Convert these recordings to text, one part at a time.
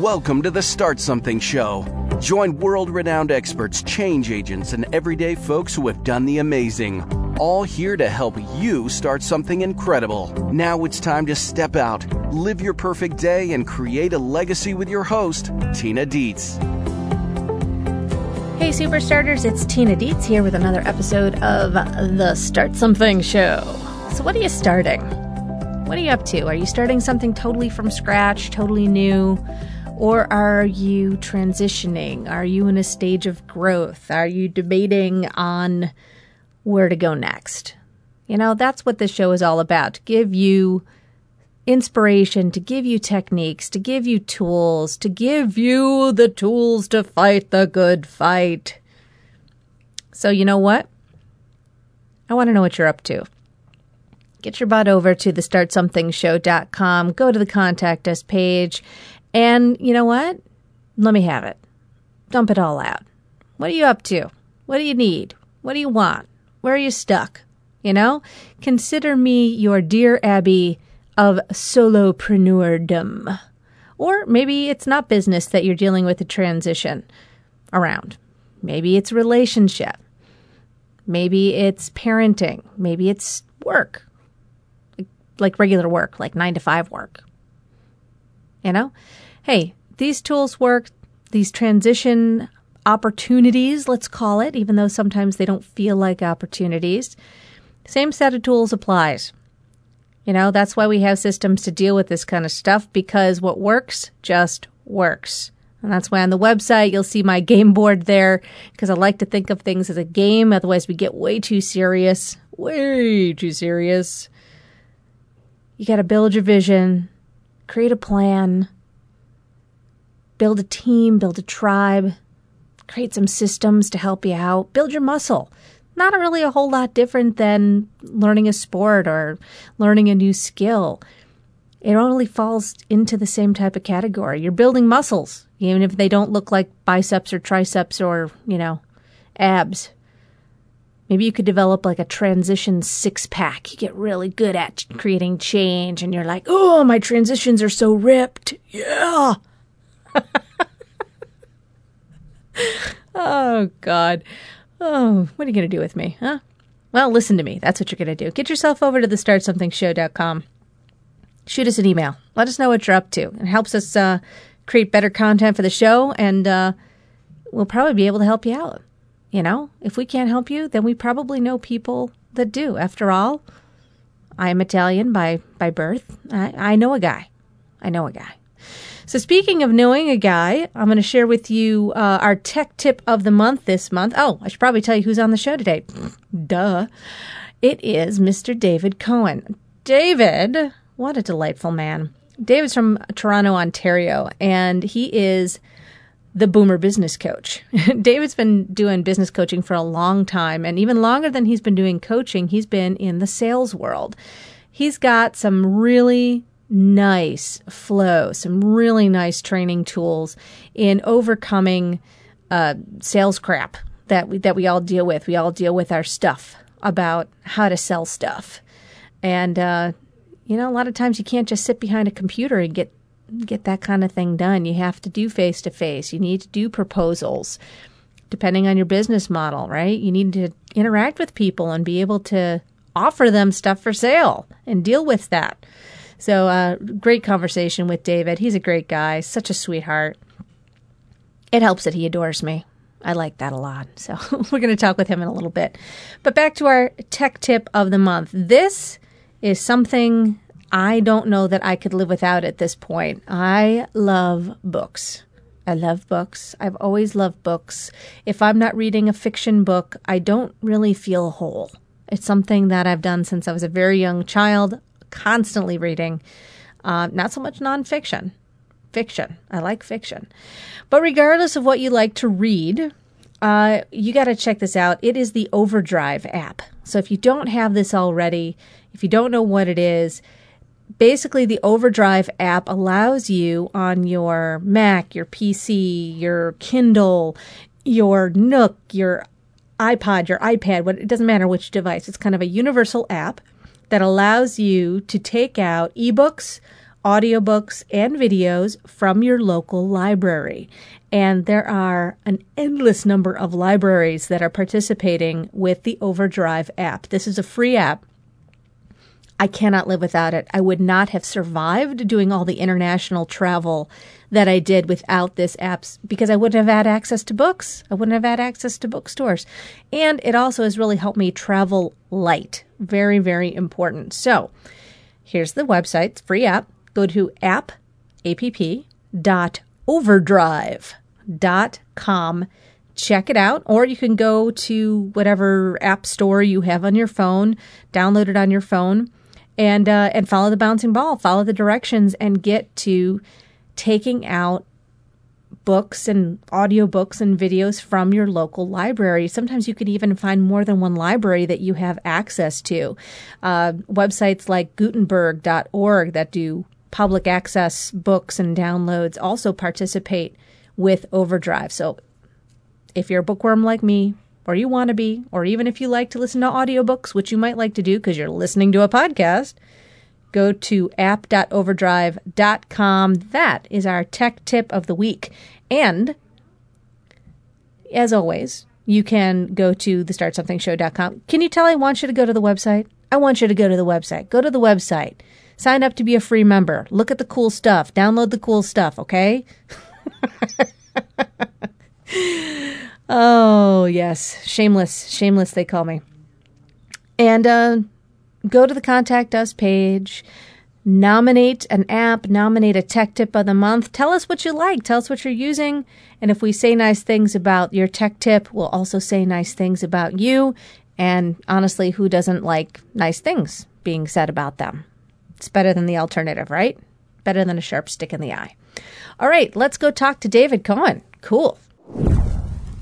Welcome to the Start Something Show. Join world renowned experts, change agents, and everyday folks who have done the amazing. All here to help you start something incredible. Now it's time to step out, live your perfect day, and create a legacy with your host, Tina Dietz. Hey, Superstarters, it's Tina Dietz here with another episode of the Start Something Show. So, what are you starting? What are you up to? Are you starting something totally from scratch, totally new? Or are you transitioning? Are you in a stage of growth? Are you debating on where to go next? You know, that's what this show is all about to give you inspiration, to give you techniques, to give you tools, to give you the tools to fight the good fight. So, you know what? I want to know what you're up to. Get your butt over to the startsomethingshow.com, go to the contact us page, and you know what? Let me have it. Dump it all out. What are you up to? What do you need? What do you want? Where are you stuck? You know? Consider me your dear Abby of solopreneurdom. Or maybe it's not business that you're dealing with a transition around. Maybe it's relationship. Maybe it's parenting. Maybe it's work. Like regular work, like nine to five work. You know? Hey, these tools work, these transition opportunities, let's call it, even though sometimes they don't feel like opportunities. Same set of tools applies. You know, that's why we have systems to deal with this kind of stuff because what works just works. And that's why on the website you'll see my game board there because I like to think of things as a game. Otherwise, we get way too serious. Way too serious. You got to build your vision, create a plan, build a team, build a tribe, create some systems to help you out, build your muscle not really a whole lot different than learning a sport or learning a new skill. It only falls into the same type of category. You're building muscles, even if they don't look like biceps or triceps or, you know, abs. Maybe you could develop like a transition six pack. You get really good at creating change, and you're like, oh, my transitions are so ripped. Yeah. oh, God. Oh, what are you going to do with me, huh? Well, listen to me. That's what you're going to do. Get yourself over to the startsomethingshow.com. Shoot us an email. Let us know what you're up to. It helps us uh, create better content for the show, and uh, we'll probably be able to help you out. You know, if we can't help you, then we probably know people that do. After all, I am Italian by, by birth. I, I know a guy. I know a guy. So, speaking of knowing a guy, I'm going to share with you uh, our tech tip of the month this month. Oh, I should probably tell you who's on the show today. Duh. It is Mr. David Cohen. David, what a delightful man. David's from Toronto, Ontario, and he is the boomer business coach. David's been doing business coaching for a long time, and even longer than he's been doing coaching, he's been in the sales world. He's got some really nice flow, some really nice training tools in overcoming uh, sales crap that we, that we all deal with. We all deal with our stuff about how to sell stuff, and uh, you know, a lot of times you can't just sit behind a computer and get get that kind of thing done. You have to do face to face. You need to do proposals, depending on your business model, right? You need to interact with people and be able to offer them stuff for sale and deal with that. So, uh, great conversation with David. He's a great guy, such a sweetheart. It helps that he adores me. I like that a lot. So, we're going to talk with him in a little bit. But back to our tech tip of the month. This is something I don't know that I could live without at this point. I love books. I love books. I've always loved books. If I'm not reading a fiction book, I don't really feel whole. It's something that I've done since I was a very young child constantly reading. Uh, not so much nonfiction, fiction. I like fiction. But regardless of what you like to read, uh, you got to check this out. It is the Overdrive app. So if you don't have this already, if you don't know what it is, basically the Overdrive app allows you on your Mac, your PC, your Kindle, your Nook, your iPod, your iPad, what it doesn't matter which device. It's kind of a universal app that allows you to take out ebooks, audiobooks, and videos from your local library. And there are an endless number of libraries that are participating with the Overdrive app. This is a free app. I cannot live without it. I would not have survived doing all the international travel that I did without this app because I wouldn't have had access to books. I wouldn't have had access to bookstores. And it also has really helped me travel light. Very, very important. So here's the website, it's free app. Go to app, app, dot overdrive dot com. Check it out, or you can go to whatever app store you have on your phone, download it on your phone, and uh, and follow the bouncing ball, follow the directions, and get to taking out books and audiobooks and videos from your local library. Sometimes you can even find more than one library that you have access to. Uh, websites like Gutenberg.org that do public access books and downloads also participate with Overdrive. So if you're a bookworm like me, or you want to be, or even if you like to listen to audiobooks, which you might like to do because you're listening to a podcast, go to app.overdrive.com. That is our tech tip of the week. And as always, you can go to the startsomethingshow.com. Can you tell I want you to go to the website? I want you to go to the website. Go to the website. Sign up to be a free member. Look at the cool stuff. Download the cool stuff, okay? oh, yes. Shameless. Shameless, they call me. And uh, go to the contact us page, nominate an app, nominate a tech tip of the month. Tell us what you like, tell us what you're using. And if we say nice things about your tech tip, we'll also say nice things about you. And honestly, who doesn't like nice things being said about them? It's better than the alternative, right? Better than a sharp stick in the eye. All right, let's go talk to David Cohen. Cool.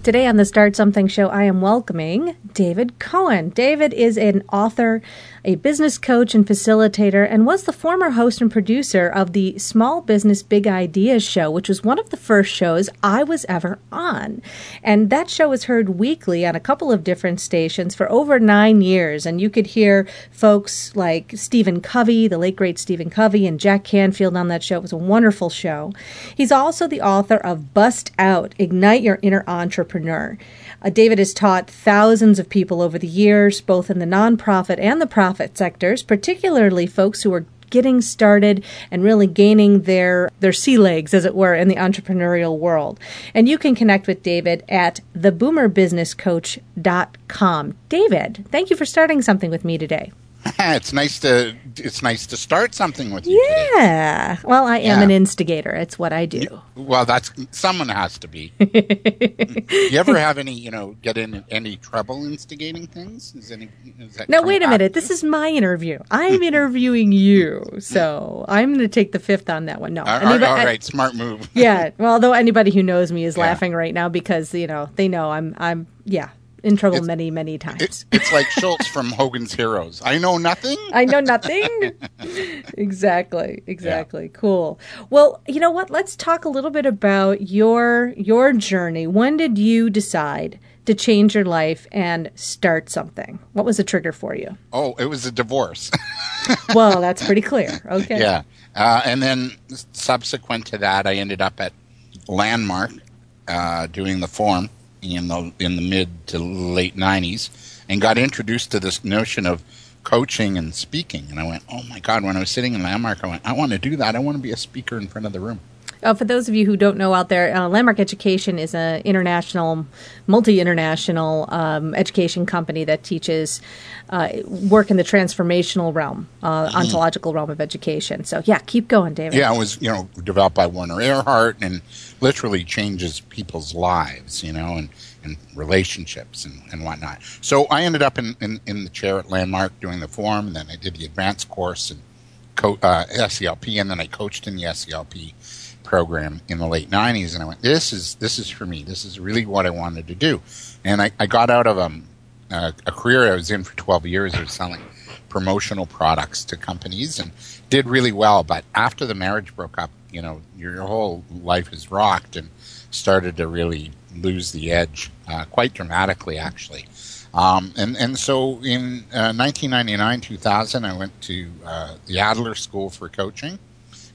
Today on the Start Something show, I am welcoming David Cohen. David is an author, a business coach and facilitator, and was the former host and producer of the Small Business Big Ideas show, which was one of the first shows I was ever on. And that show was heard weekly on a couple of different stations for over nine years. And you could hear folks like Stephen Covey, the late great Stephen Covey, and Jack Canfield on that show. It was a wonderful show. He's also the author of Bust Out Ignite Your Inner Entrepreneur. Uh, David has taught thousands of people over the years, both in the nonprofit and the profit sectors, particularly folks who are getting started and really gaining their their sea legs as it were in the entrepreneurial world. And you can connect with david at theboomerbusinesscoach.com david thank you for starting something with me today it's nice to it's nice to start something with you. Yeah. Today. Well, I am yeah. an instigator. It's what I do. You, well, that's someone has to be. you ever have any, you know, get in any trouble instigating things? Is any? Is no, wait a minute. This is my interview. I'm interviewing you, so mm. I'm going to take the fifth on that one. No, all, anybody, all right, smart move. yeah. Well, although anybody who knows me is yeah. laughing right now because you know they know I'm I'm yeah in trouble it's, many, many times. It's, it's like Schultz from Hogan's Heroes. I know nothing. I know nothing. exactly. Exactly. Yeah. Cool. Well, you know what? Let's talk a little bit about your your journey. When did you decide to change your life and start something? What was the trigger for you? Oh, it was a divorce. well, that's pretty clear. Okay. Yeah. Uh, and then subsequent to that, I ended up at Landmark uh, doing the Forum in the in the mid to late '90s, and got introduced to this notion of coaching and speaking. And I went, "Oh my God!" When I was sitting in Landmark, I went, "I want to do that. I want to be a speaker in front of the room." Uh, for those of you who don't know out there, uh, Landmark Education is an international, multi-international um, education company that teaches uh, work in the transformational realm, uh, mm-hmm. ontological realm of education. So, yeah, keep going, David. Yeah, it was you know developed by Werner Erhard and literally changes people's lives, you know, and and relationships and, and whatnot. So I ended up in, in, in the chair at Landmark doing the Forum, and then I did the advanced course and co- uh, SELP, and then I coached in the SELP program in the late 90s and I went this is this is for me. This is really what I wanted to do. And I, I got out of um, a, a career I was in for 12 years of selling promotional products to companies and did really well. But after the marriage broke up you know your whole life is rocked and started to really lose the edge uh, quite dramatically actually. Um, and and so in uh, 1999 2000 I went to uh, the Adler School for Coaching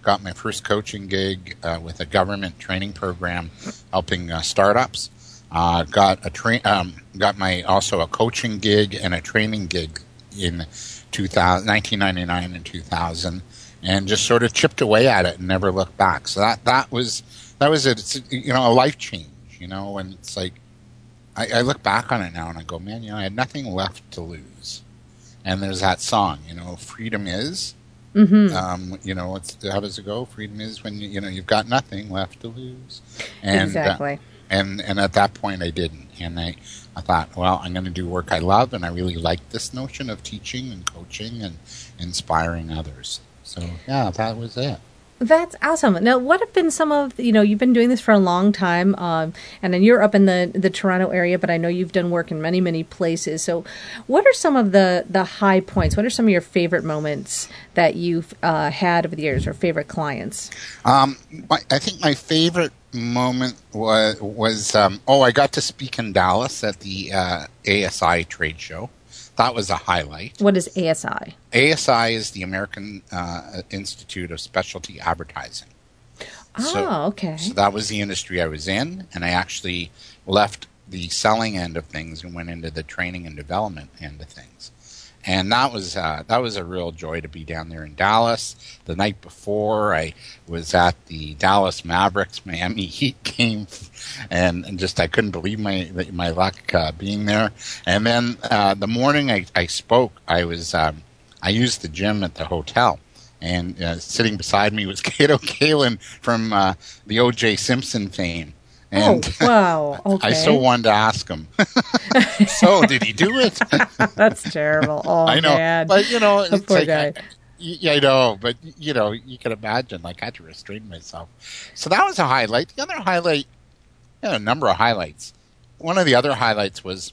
got my first coaching gig uh, with a government training program, helping uh, startups. Uh, got a train, um, got my also a coaching gig and a training gig in 2000, 1999 and 2000, and just sort of chipped away at it and never looked back. So that that was that was it. You know a life change. You know, and it's like I, I look back on it now and I go, man, you know, I had nothing left to lose. And there's that song, you know, freedom is. Mm-hmm. Um, you know, how does it go? Freedom is when you, you know you've got nothing left to lose. And, uh, exactly. and and at that point, I didn't, and I I thought, well, I'm going to do work I love, and I really like this notion of teaching and coaching and inspiring others. So yeah, that was it. That's awesome. Now, what have been some of you know you've been doing this for a long time, um, and then you're up in the the Toronto area, but I know you've done work in many many places. So, what are some of the the high points? What are some of your favorite moments that you've uh, had over the years, or favorite clients? Um, my, I think my favorite moment was was um, oh, I got to speak in Dallas at the uh, ASI trade show that was a highlight. What is ASI? ASI is the American uh, Institute of Specialty Advertising. Oh, so, okay. So that was the industry I was in, and I actually left the selling end of things and went into the training and development end of things and that was uh, that was a real joy to be down there in Dallas. The night before, I was at the Dallas Mavericks Miami Heat game, and, and just I couldn't believe my my luck uh, being there. And then uh, the morning I, I spoke, I was um, I used the gym at the hotel. And uh, sitting beside me was Kato Kaelin from uh, the O.J. Simpson fame, and oh, wow. Okay. I so wanted to ask him. so, did he do it? That's terrible. Oh, I know. Man. But, you know, the poor like, guy. I, yeah, I know, but you know, you can imagine. Like I had to restrain myself. So that was a highlight. The other highlight, you know, a number of highlights. One of the other highlights was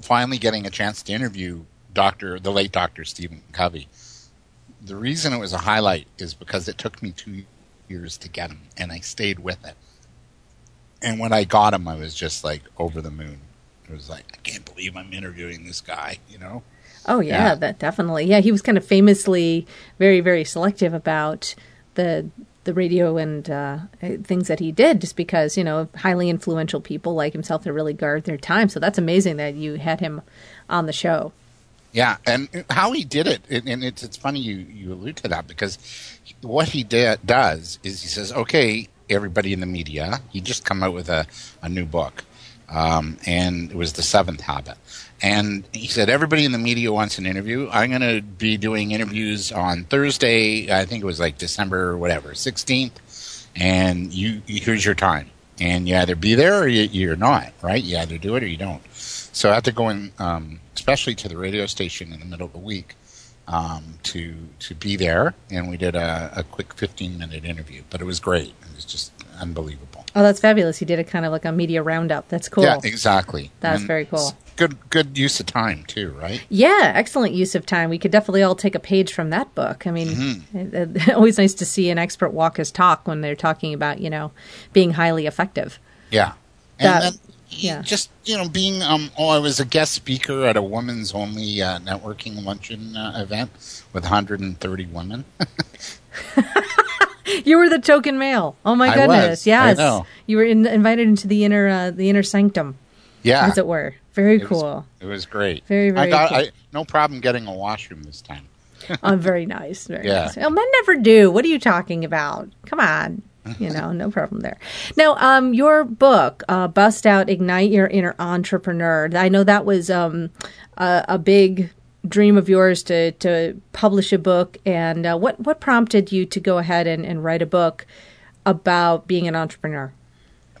finally getting a chance to interview Doctor, the late Doctor Stephen Covey. The reason it was a highlight is because it took me two years to get him, and I stayed with it and when I got him, I was just like over the moon. It was like I can't believe I'm interviewing this guy. You know. Oh yeah, yeah. that definitely. Yeah, he was kind of famously very very selective about the the radio and uh, things that he did, just because you know highly influential people like himself to really guard their time. So that's amazing that you had him on the show. Yeah, and how he did it, and it's it's funny you you allude to that because what he did, does is he says, okay, everybody in the media. He just come out with a, a new book, um, and it was the Seventh Habit. And he said everybody in the media wants an interview. I'm going to be doing interviews on Thursday. I think it was like December whatever sixteenth, and you here's your time. And you either be there or you, are not, right? You either do it or you don't. So I had to go in, um, especially to the radio station in the middle of the week, um, to to be there, and we did a, a quick 15 minute interview. But it was great. It was just unbelievable. Oh, that's fabulous! You did a kind of like a media roundup. That's cool. Yeah, exactly. That's and very cool. Good, good use of time too, right? Yeah, excellent use of time. We could definitely all take a page from that book. I mean, mm-hmm. always nice to see an expert walk his talk when they're talking about you know being highly effective. Yeah, and that, then, yeah. just you know being um oh I was a guest speaker at a women's only uh, networking luncheon uh, event with 130 women. you were the token male. Oh my goodness! Yes, you were in, invited into the inner uh, the inner sanctum. Yeah, as it were. Very it cool. Was, it was great. Very very. I got cool. I, no problem getting a washroom this time. oh, very nice. Very yeah. nice. Oh, men never do. What are you talking about? Come on you know, no problem there. Now, um, your book, uh, Bust Out, Ignite Your Inner Entrepreneur. I know that was um, a, a, big dream of yours to, to publish a book. And uh, what, what prompted you to go ahead and, and write a book about being an entrepreneur?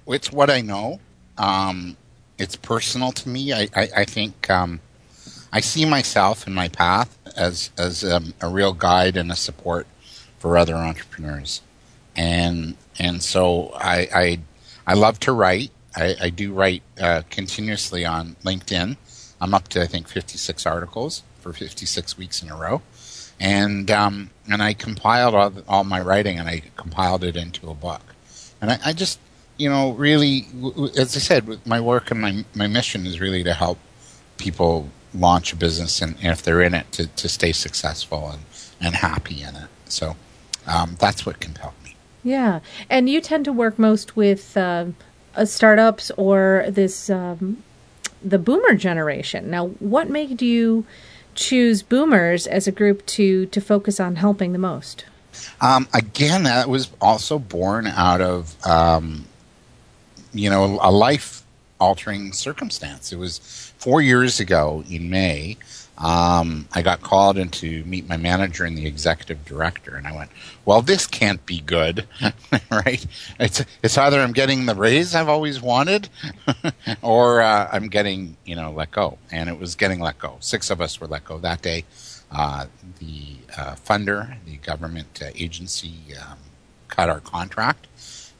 It's what I know. Um, it's personal to me. I, I, I think um, I see myself in my path as, as um, a real guide and a support for other entrepreneurs and and so I I, I love to write. I, I do write uh, continuously on LinkedIn. I'm up to I think 56 articles for 56 weeks in a row, and um, and I compiled all, all my writing and I compiled it into a book. And I, I just you know really, as I said, my work and my my mission is really to help people launch a business and, and if they're in it to, to stay successful and, and happy in it. So um, that's what compelled me. Yeah, and you tend to work most with uh, uh, startups or this um, the boomer generation. Now, what made you choose boomers as a group to to focus on helping the most? Um, again, that was also born out of um, you know a life altering circumstance. It was four years ago in May um, I got called in to meet my manager and the executive director, and I went, "Well, this can't be good, right? It's it's either I'm getting the raise I've always wanted, or uh, I'm getting you know let go." And it was getting let go. Six of us were let go that day. Uh, the uh, funder, the government uh, agency, um, cut our contract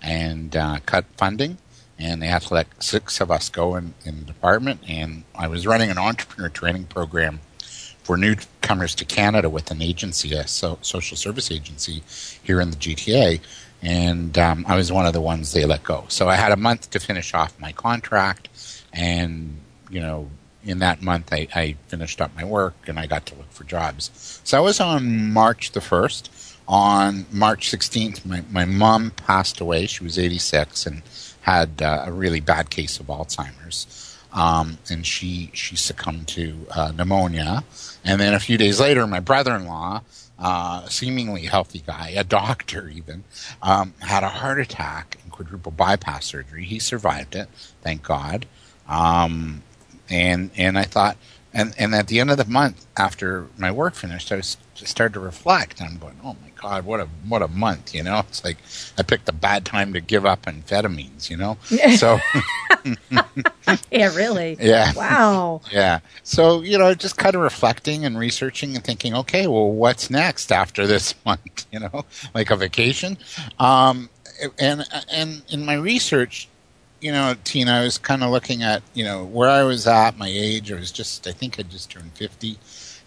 and uh, cut funding and they had to let six of us go in, in the department. And I was running an entrepreneur training program for newcomers to Canada with an agency, a so, social service agency here in the GTA. And um, I was one of the ones they let go. So I had a month to finish off my contract. And, you know, in that month, I, I finished up my work and I got to look for jobs. So I was on March the 1st. On March 16th, my, my mom passed away. She was 86 and had uh, a really bad case of Alzheimer's. Um, and she she succumbed to uh, pneumonia. And then a few days later, my brother-in-law, uh, seemingly healthy guy, a doctor even, um, had a heart attack and quadruple bypass surgery. He survived it, thank God. Um, and and I thought, and and at the end of the month, after my work finished, I was started to reflect. And I'm going, oh my God, what a what a month, you know? It's like I picked a bad time to give up amphetamines, you know? So Yeah, really. Yeah. Wow. Yeah. So, you know, just kind of reflecting and researching and thinking, okay, well what's next after this month, you know? Like a vacation. Um and and in my research, you know, Tina, I was kind of looking at, you know, where I was at, my age. I was just, I think I just turned 50.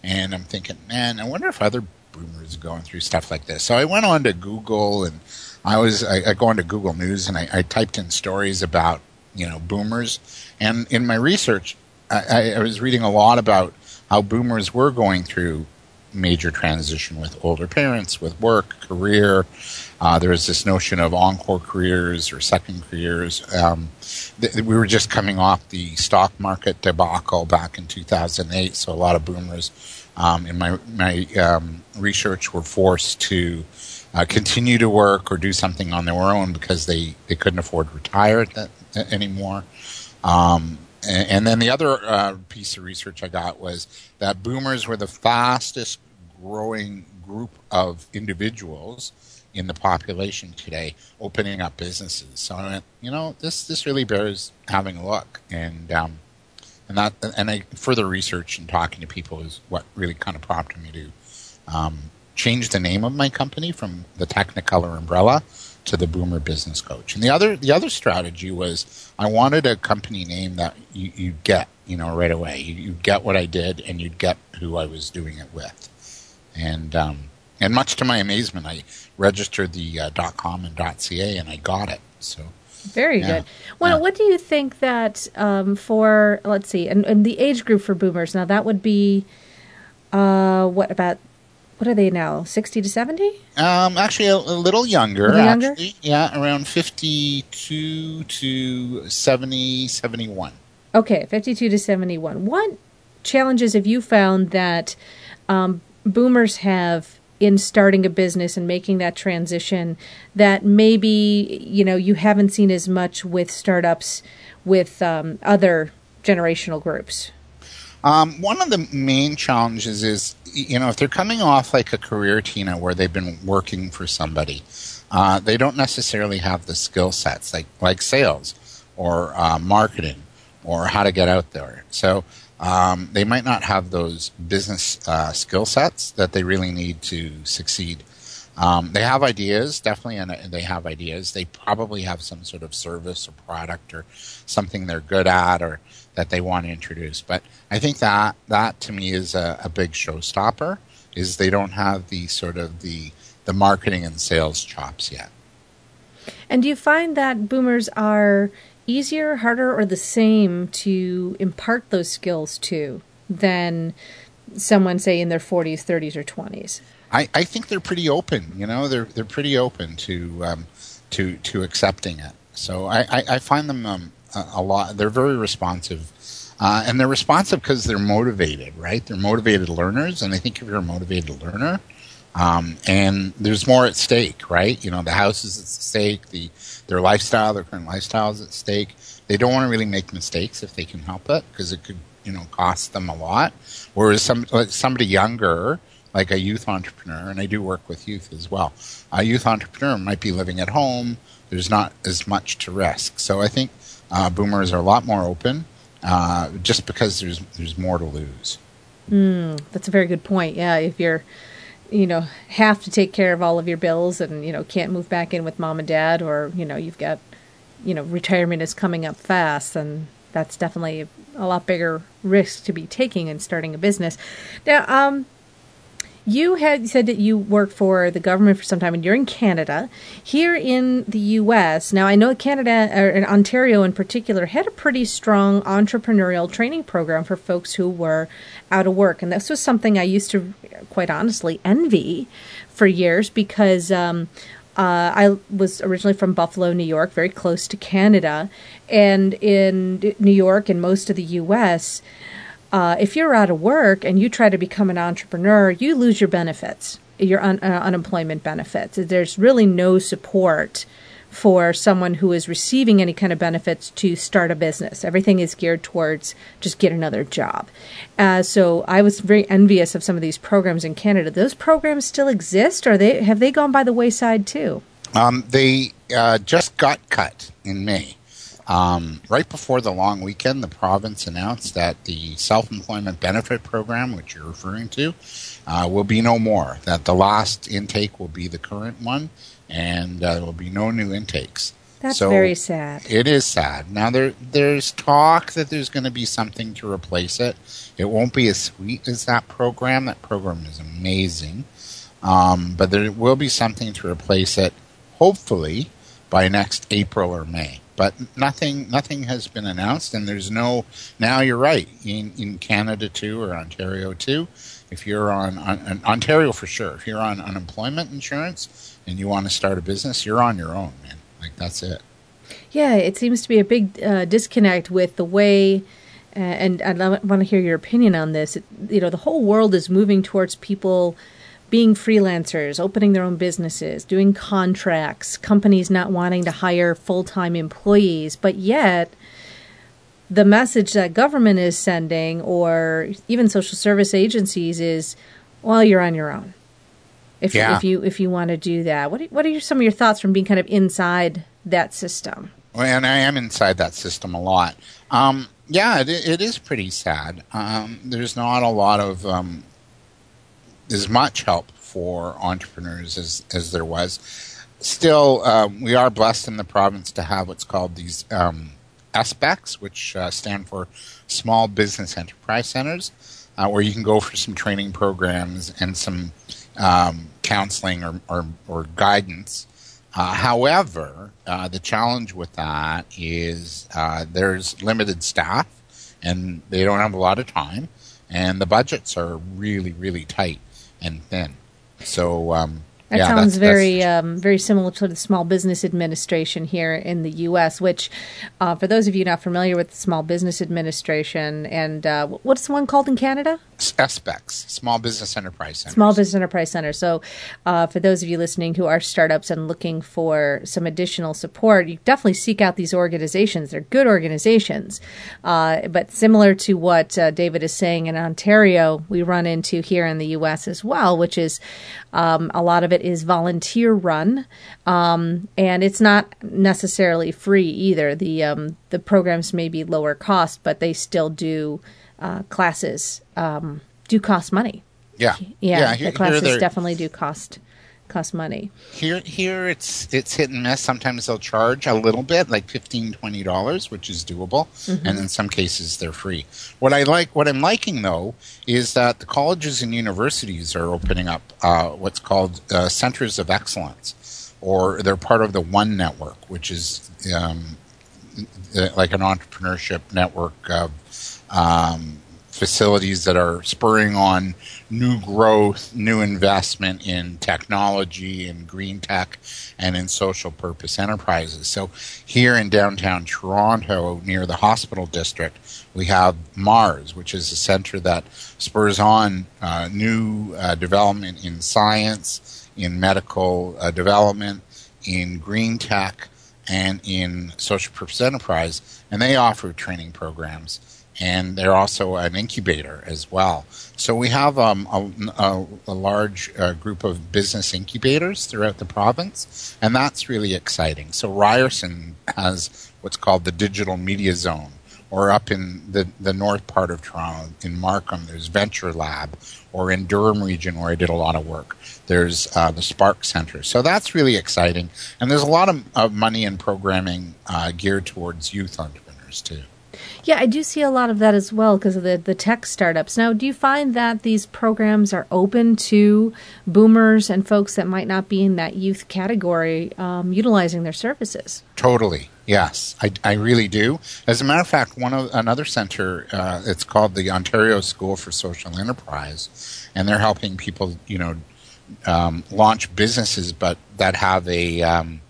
And I'm thinking, man, I wonder if other boomers are going through stuff like this. So I went on to Google and I was I, I go into Google News and I, I, typed in stories about you know boomers. And in my research, I, I was reading a lot about how boomers were going through major transition with older parents, with work, career. Uh, there was this notion of encore careers or second careers. Um, th- we were just coming off the stock market debacle back in 2008, so a lot of boomers um, in my my um, research were forced to uh, continue to work or do something on their own because they, they couldn't afford to retire anymore. Um, and, then the other uh, piece of research I got was that boomers were the fastest growing group of individuals in the population today opening up businesses. So I went, you know, this this really bears having a look. And um, and that and I further research and talking to people is what really kind of prompted me to um, change the name of my company from the Technicolor umbrella to the Boomer Business Coach. And the other the other strategy was I wanted a company name that you, you get you know right away. You, you get what I did, and you'd get who I was doing it with. And um, and much to my amazement, I registered the uh, .com and .ca, and I got it. So very yeah. good. Well, yeah. what do you think that um, for let's see, and, and, the age group for boomers now that would be uh, what about what are they now? Sixty to seventy? Um, actually, a, a little younger. A little younger? yeah, around fifty-two to 70, 71. Okay, fifty-two to seventy-one. What challenges have you found that um, boomers have in starting a business and making that transition that maybe you know you haven't seen as much with startups with um, other generational groups um, one of the main challenges is you know if they're coming off like a career tina where they've been working for somebody uh, they don't necessarily have the skill sets like like sales or uh, marketing or how to get out there so um, they might not have those business uh, skill sets that they really need to succeed. Um, they have ideas, definitely, and they have ideas. They probably have some sort of service or product or something they're good at or that they want to introduce. But I think that that to me is a, a big showstopper. Is they don't have the sort of the the marketing and sales chops yet. And do you find that boomers are easier, harder, or the same to impart those skills to than someone, say, in their 40s, 30s, or 20s? I, I think they're pretty open. You know, they're they're pretty open to um, to to accepting it. So I, I, I find them um, a, lot. They're very responsive, uh, and they're responsive because they're motivated, right? They're motivated learners, and I think if you're a motivated learner, um, and there's more at stake, right? You know, the house is at stake, the their lifestyle, their current lifestyle is at stake. They don't want to really make mistakes if they can help it because it could, you know, cost them a lot. Whereas some like somebody younger, like a youth entrepreneur, and I do work with youth as well. A youth entrepreneur might be living at home. There's not as much to risk. So I think uh, boomers are a lot more open, uh, just because there's there's more to lose. Mm, that's a very good point. Yeah, if you're you know have to take care of all of your bills and you know can't move back in with mom and dad or you know you've got you know retirement is coming up fast and that's definitely a lot bigger risk to be taking in starting a business now um you had said that you worked for the government for some time and you're in Canada. Here in the US, now I know Canada or Ontario in particular had a pretty strong entrepreneurial training program for folks who were out of work. And this was something I used to quite honestly envy for years because um, uh, I was originally from Buffalo, New York, very close to Canada. And in New York and most of the US, uh, if you're out of work and you try to become an entrepreneur, you lose your benefits, your un- uh, unemployment benefits. There's really no support for someone who is receiving any kind of benefits to start a business. Everything is geared towards just get another job. Uh, so I was very envious of some of these programs in Canada. Those programs still exist, or they have they gone by the wayside too? Um, they uh, just got cut in May. Um, right before the long weekend, the province announced that the self employment benefit program, which you're referring to, uh, will be no more. That the last intake will be the current one, and uh, there will be no new intakes. That's so very sad. It is sad. Now there there's talk that there's going to be something to replace it. It won't be as sweet as that program. That program is amazing, um, but there will be something to replace it. Hopefully by next April or May but nothing nothing has been announced and there's no now you're right. In in Canada too or Ontario too if you're on, on Ontario for sure. If you're on unemployment insurance and you want to start a business you're on your own man. Like that's it. Yeah it seems to be a big uh, disconnect with the way uh, and I want to hear your opinion on this. You know the whole world is moving towards people being freelancers, opening their own businesses, doing contracts, companies not wanting to hire full time employees, but yet the message that government is sending or even social service agencies is, well, you're on your own. If, yeah. if you if you want to do that, what are, what are some of your thoughts from being kind of inside that system? Well, and I am inside that system a lot. Um, yeah, it, it is pretty sad. Um, there's not a lot of um, as much help for entrepreneurs as, as there was. Still, um, we are blessed in the province to have what's called these um, SBECs, which uh, stand for Small Business Enterprise Centers, uh, where you can go for some training programs and some um, counseling or, or, or guidance. Uh, however, uh, the challenge with that is uh, there's limited staff and they don't have a lot of time, and the budgets are really, really tight and thin. So um, that yeah, sounds that's, very that's, um, very similar to the Small Business Administration here in the U.S. Which, uh, for those of you not familiar with the Small Business Administration, and uh, what's the one called in Canada? SBECs, Small Business Enterprise Center. Small Business Enterprise Center. So, uh, for those of you listening who are startups and looking for some additional support, you definitely seek out these organizations. They're good organizations. Uh, but similar to what uh, David is saying in Ontario, we run into here in the U.S. as well, which is um, a lot of it is volunteer run, um, and it's not necessarily free either. The um, the programs may be lower cost, but they still do uh, classes um, do cost money. Yeah, yeah, yeah here, the classes definitely do cost cost money. Here, here it's it's hit and miss. Sometimes they'll charge a little bit, like $15, 20 dollars, which is doable, mm-hmm. and in some cases they're free. What I like, what I'm liking though, is that the colleges and universities are opening up uh, what's called uh, centers of excellence, or they're part of the One Network, which is um, like an entrepreneurship network of um, facilities that are spurring on new growth, new investment in technology and green tech and in social purpose enterprises. So here in downtown Toronto, near the hospital district, we have Mars, which is a center that spurs on uh, new uh, development in science, in medical uh, development, in green tech, and in social purpose enterprise. And they offer training programs and they're also an incubator as well. So we have um, a, a, a, large uh, group of business incubators throughout the province, and that's really exciting. So Ryerson has what's called the Digital Media Zone, or up in the, the north part of Toronto, in Markham, there's Venture Lab, or in Durham region, where I did a lot of work, there's uh, the Spark Center. So that's really exciting, and there's a lot of, of money and programming uh, geared towards youth entrepreneurs too. Yeah, I do see a lot of that as well because of the, the tech startups. Now, do you find that these programs are open to boomers and folks that might not be in that youth category um, utilizing their services? Totally. Yes, I, I really do. As a matter of fact, one of another center, uh, it's called the Ontario School for Social Enterprise, and they're helping people, you know, um, launch businesses, but that have a um,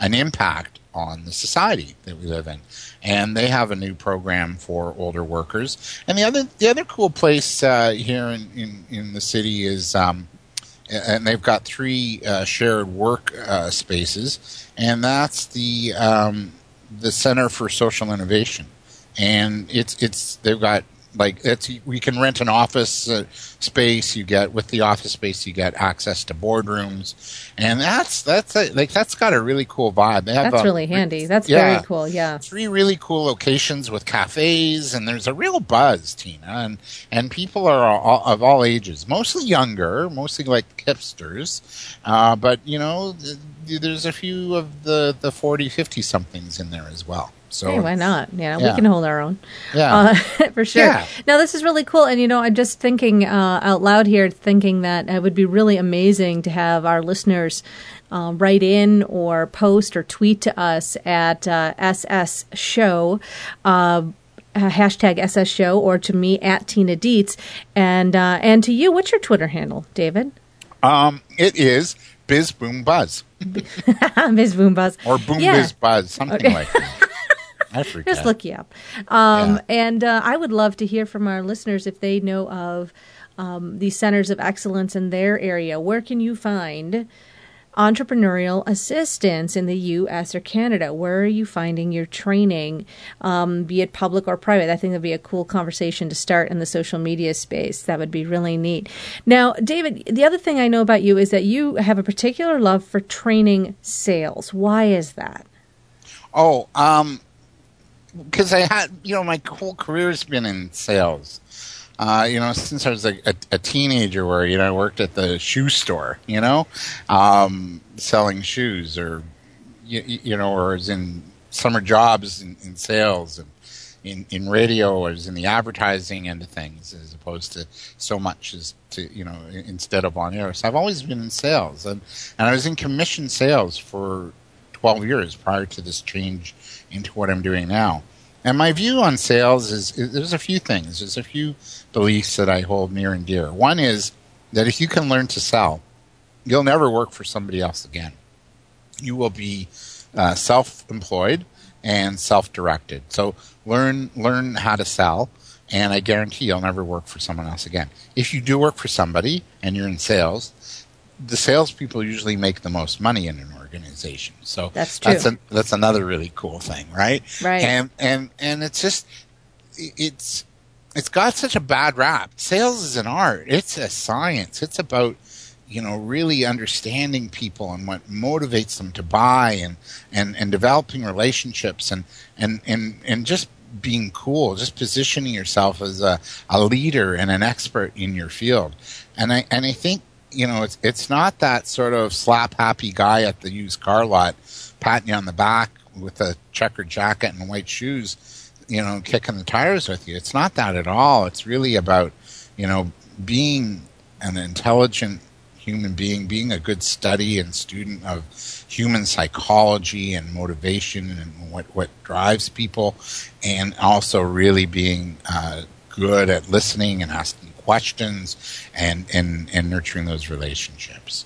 an impact on the society that we live in. And they have a new program for older workers. And the other the other cool place uh, here in, in, in, the city is, um, and they've got three uh, shared work uh, spaces, and that's the um, the Center for Social Innovation. And it's it's they've got like it's we can rent an office uh, space you get with the office space you get access to boardrooms. And that's that's a, like that's got a really cool vibe. They have that's really handy. That's yeah, very cool yeah. three really cool locations with cafes and there's a real buzz tina and and people are all, of all ages mostly younger mostly like hipsters. Uh, but you know there's a few of the the 40 50 somethings in there as well so hey, why not? Yeah, yeah, we can hold our own. Yeah, uh, for sure. Yeah. Now this is really cool, and you know, I'm just thinking uh, out loud here, thinking that it would be really amazing to have our listeners uh, write in or post or tweet to us at uh, SS Show. Uh, hashtag SS Show or to me at Tina Dietz and uh, and to you, what's your Twitter handle, David? Um, it is Biz Boom Buzz. Biz Boom Buzz or Boom yeah. Biz Buzz, something okay. like that. I forget. Just look you up. Um, yeah. And uh, I would love to hear from our listeners if they know of um, these centers of excellence in their area. Where can you find entrepreneurial assistance in the U.S. or Canada? Where are you finding your training, um, be it public or private? I think that'd be a cool conversation to start in the social media space. That would be really neat. Now, David, the other thing I know about you is that you have a particular love for training sales. Why is that? Oh, um, because I had, you know, my whole career's been in sales. Uh, you know, since I was a, a, a, teenager, where you know I worked at the shoe store, you know, um, selling shoes, or you, you, know, or was in summer jobs in, in sales, and in, in radio, I was in the advertising end of things, as opposed to so much as to you know instead of on air. So I've always been in sales, and and I was in commission sales for twelve years prior to this change into what I'm doing now. And my view on sales is, is, there's a few things. There's a few beliefs that I hold near and dear. One is that if you can learn to sell, you'll never work for somebody else again. You will be uh, self-employed and self-directed. So learn learn how to sell, and I guarantee you'll never work for someone else again. If you do work for somebody and you're in sales, the salespeople usually make the most money in an organization. So that's true. That's, a, that's another really cool thing, right? Right. And and and it's just it's it's got such a bad rap. Sales is an art. It's a science. It's about you know really understanding people and what motivates them to buy and and and developing relationships and and and and just being cool, just positioning yourself as a, a leader and an expert in your field. And I and I think you know, it's it's not that sort of slap happy guy at the used car lot patting you on the back with a checkered jacket and white shoes, you know, kicking the tires with you. It's not that at all. It's really about, you know, being an intelligent human being, being a good study and student of human psychology and motivation and what, what drives people, and also really being uh, good at listening and asking questions and, and, and nurturing those relationships.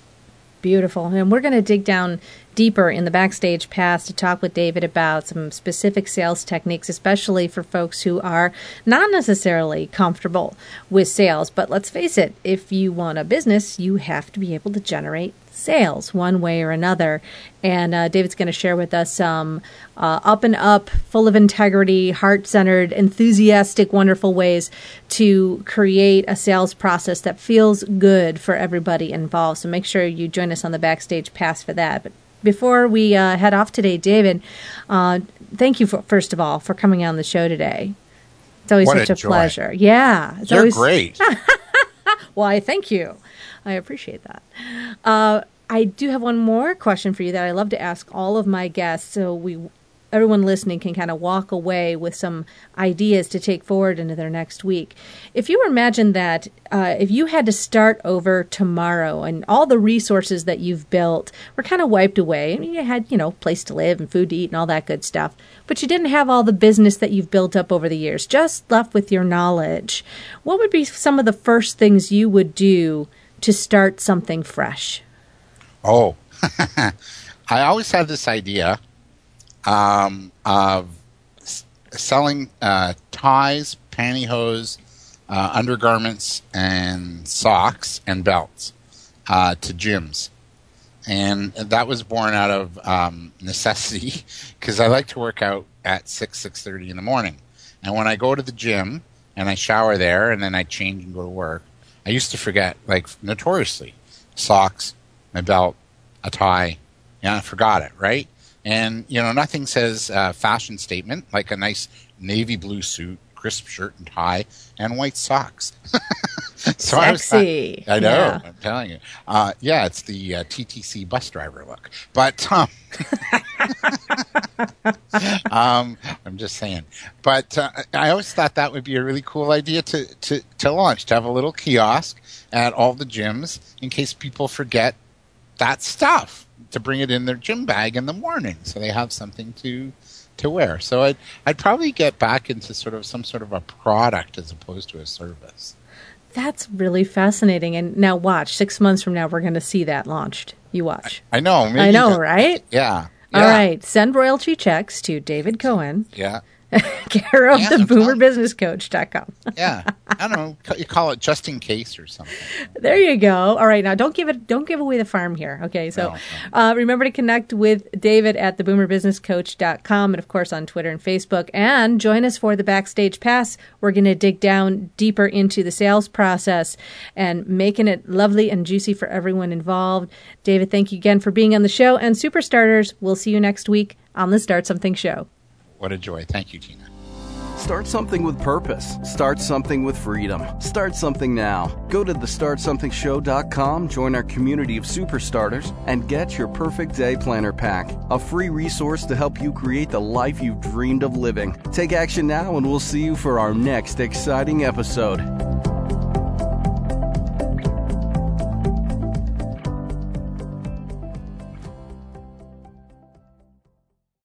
Beautiful. And we're going to dig down deeper in the backstage pass to talk with David about some specific sales techniques, especially for folks who are not necessarily comfortable with sales. But let's face it, if you want a business, you have to be able to generate sales one way or another. And uh, David's going to share with us some uh, up and up, full of integrity, heart centered, enthusiastic, wonderful ways to create a sales process that feels good for everybody involved. So make sure you join us on the backstage pass for that. But before we uh, head off today, David, uh, thank you for, first of all for coming on the show today. It's always What such a a, pleasure. Yeah, it's You're always great. Why, thank you. I appreciate that. Uh, I do have one more question for you that I love to ask all of my guests, so we, everyone listening, can kind of walk away with some ideas to take forward into their next week. If you imagine that, uh, if you had to start over tomorrow, and all the resources that you've built were kind of wiped away, I mean, you had you know place to live and food to eat and all that good stuff, but you didn't have all the business that you've built up over the years, just left with your knowledge. What would be some of the first things you would do to start something fresh? Oh, I always had this idea um, of s- selling uh, ties, pantyhose, uh, undergarments, and socks and belts uh, to gyms. And that was born out of um, necessity because I like to work out at six six thirty in the morning, and when I go to the gym and I shower there and then I change and go to work, I used to forget like notoriously socks, my belt, a tie. Yeah, I forgot it, right? And you know, nothing says uh, fashion statement like a nice navy blue suit, crisp shirt and tie, and white socks. so I was- Sexy. I know. Yeah. I'm telling you. Uh, yeah, it's the uh, TTC bus driver look. But um, um, I'm just saying. But uh, I always thought that would be a really cool idea to, to, to launch, to have a little kiosk at all the gyms in case people forget that stuff, to bring it in their gym bag in the morning so they have something to to wear. So I'd, I'd probably get back into sort of some sort of a product as opposed to a service. That's really fascinating. And now, watch. Six months from now, we're going to see that launched. You watch. I know. I know, that- right? Yeah. All yeah, right. Send royalty checks to David Cohen, Yeah. care of Yeah, the I'm telling- boomerbusinesscoach.com. Yeah. I don't know. You call it just in case or something. There you go. All right, now don't give it, don't give away the farm here. Okay, so No, no. Uh, remember to connect with David at theboomerbusinesscoach.com and of course on Twitter and Facebook. And join us for the backstage pass. We're going to dig down deeper into the sales process and making it lovely and juicy for everyone involved. David, thank you again for being on the show. And super starters, we'll see you next week on the Start Something Show. What a joy. Thank you, Tina. Start something with purpose. Start something with freedom. Start something now. Go to thestartsomethingshow.com, join our community of superstarters, and get your perfect day planner pack, a free resource to help you create the life you've dreamed of living. Take action now, and we'll see you for our next exciting episode.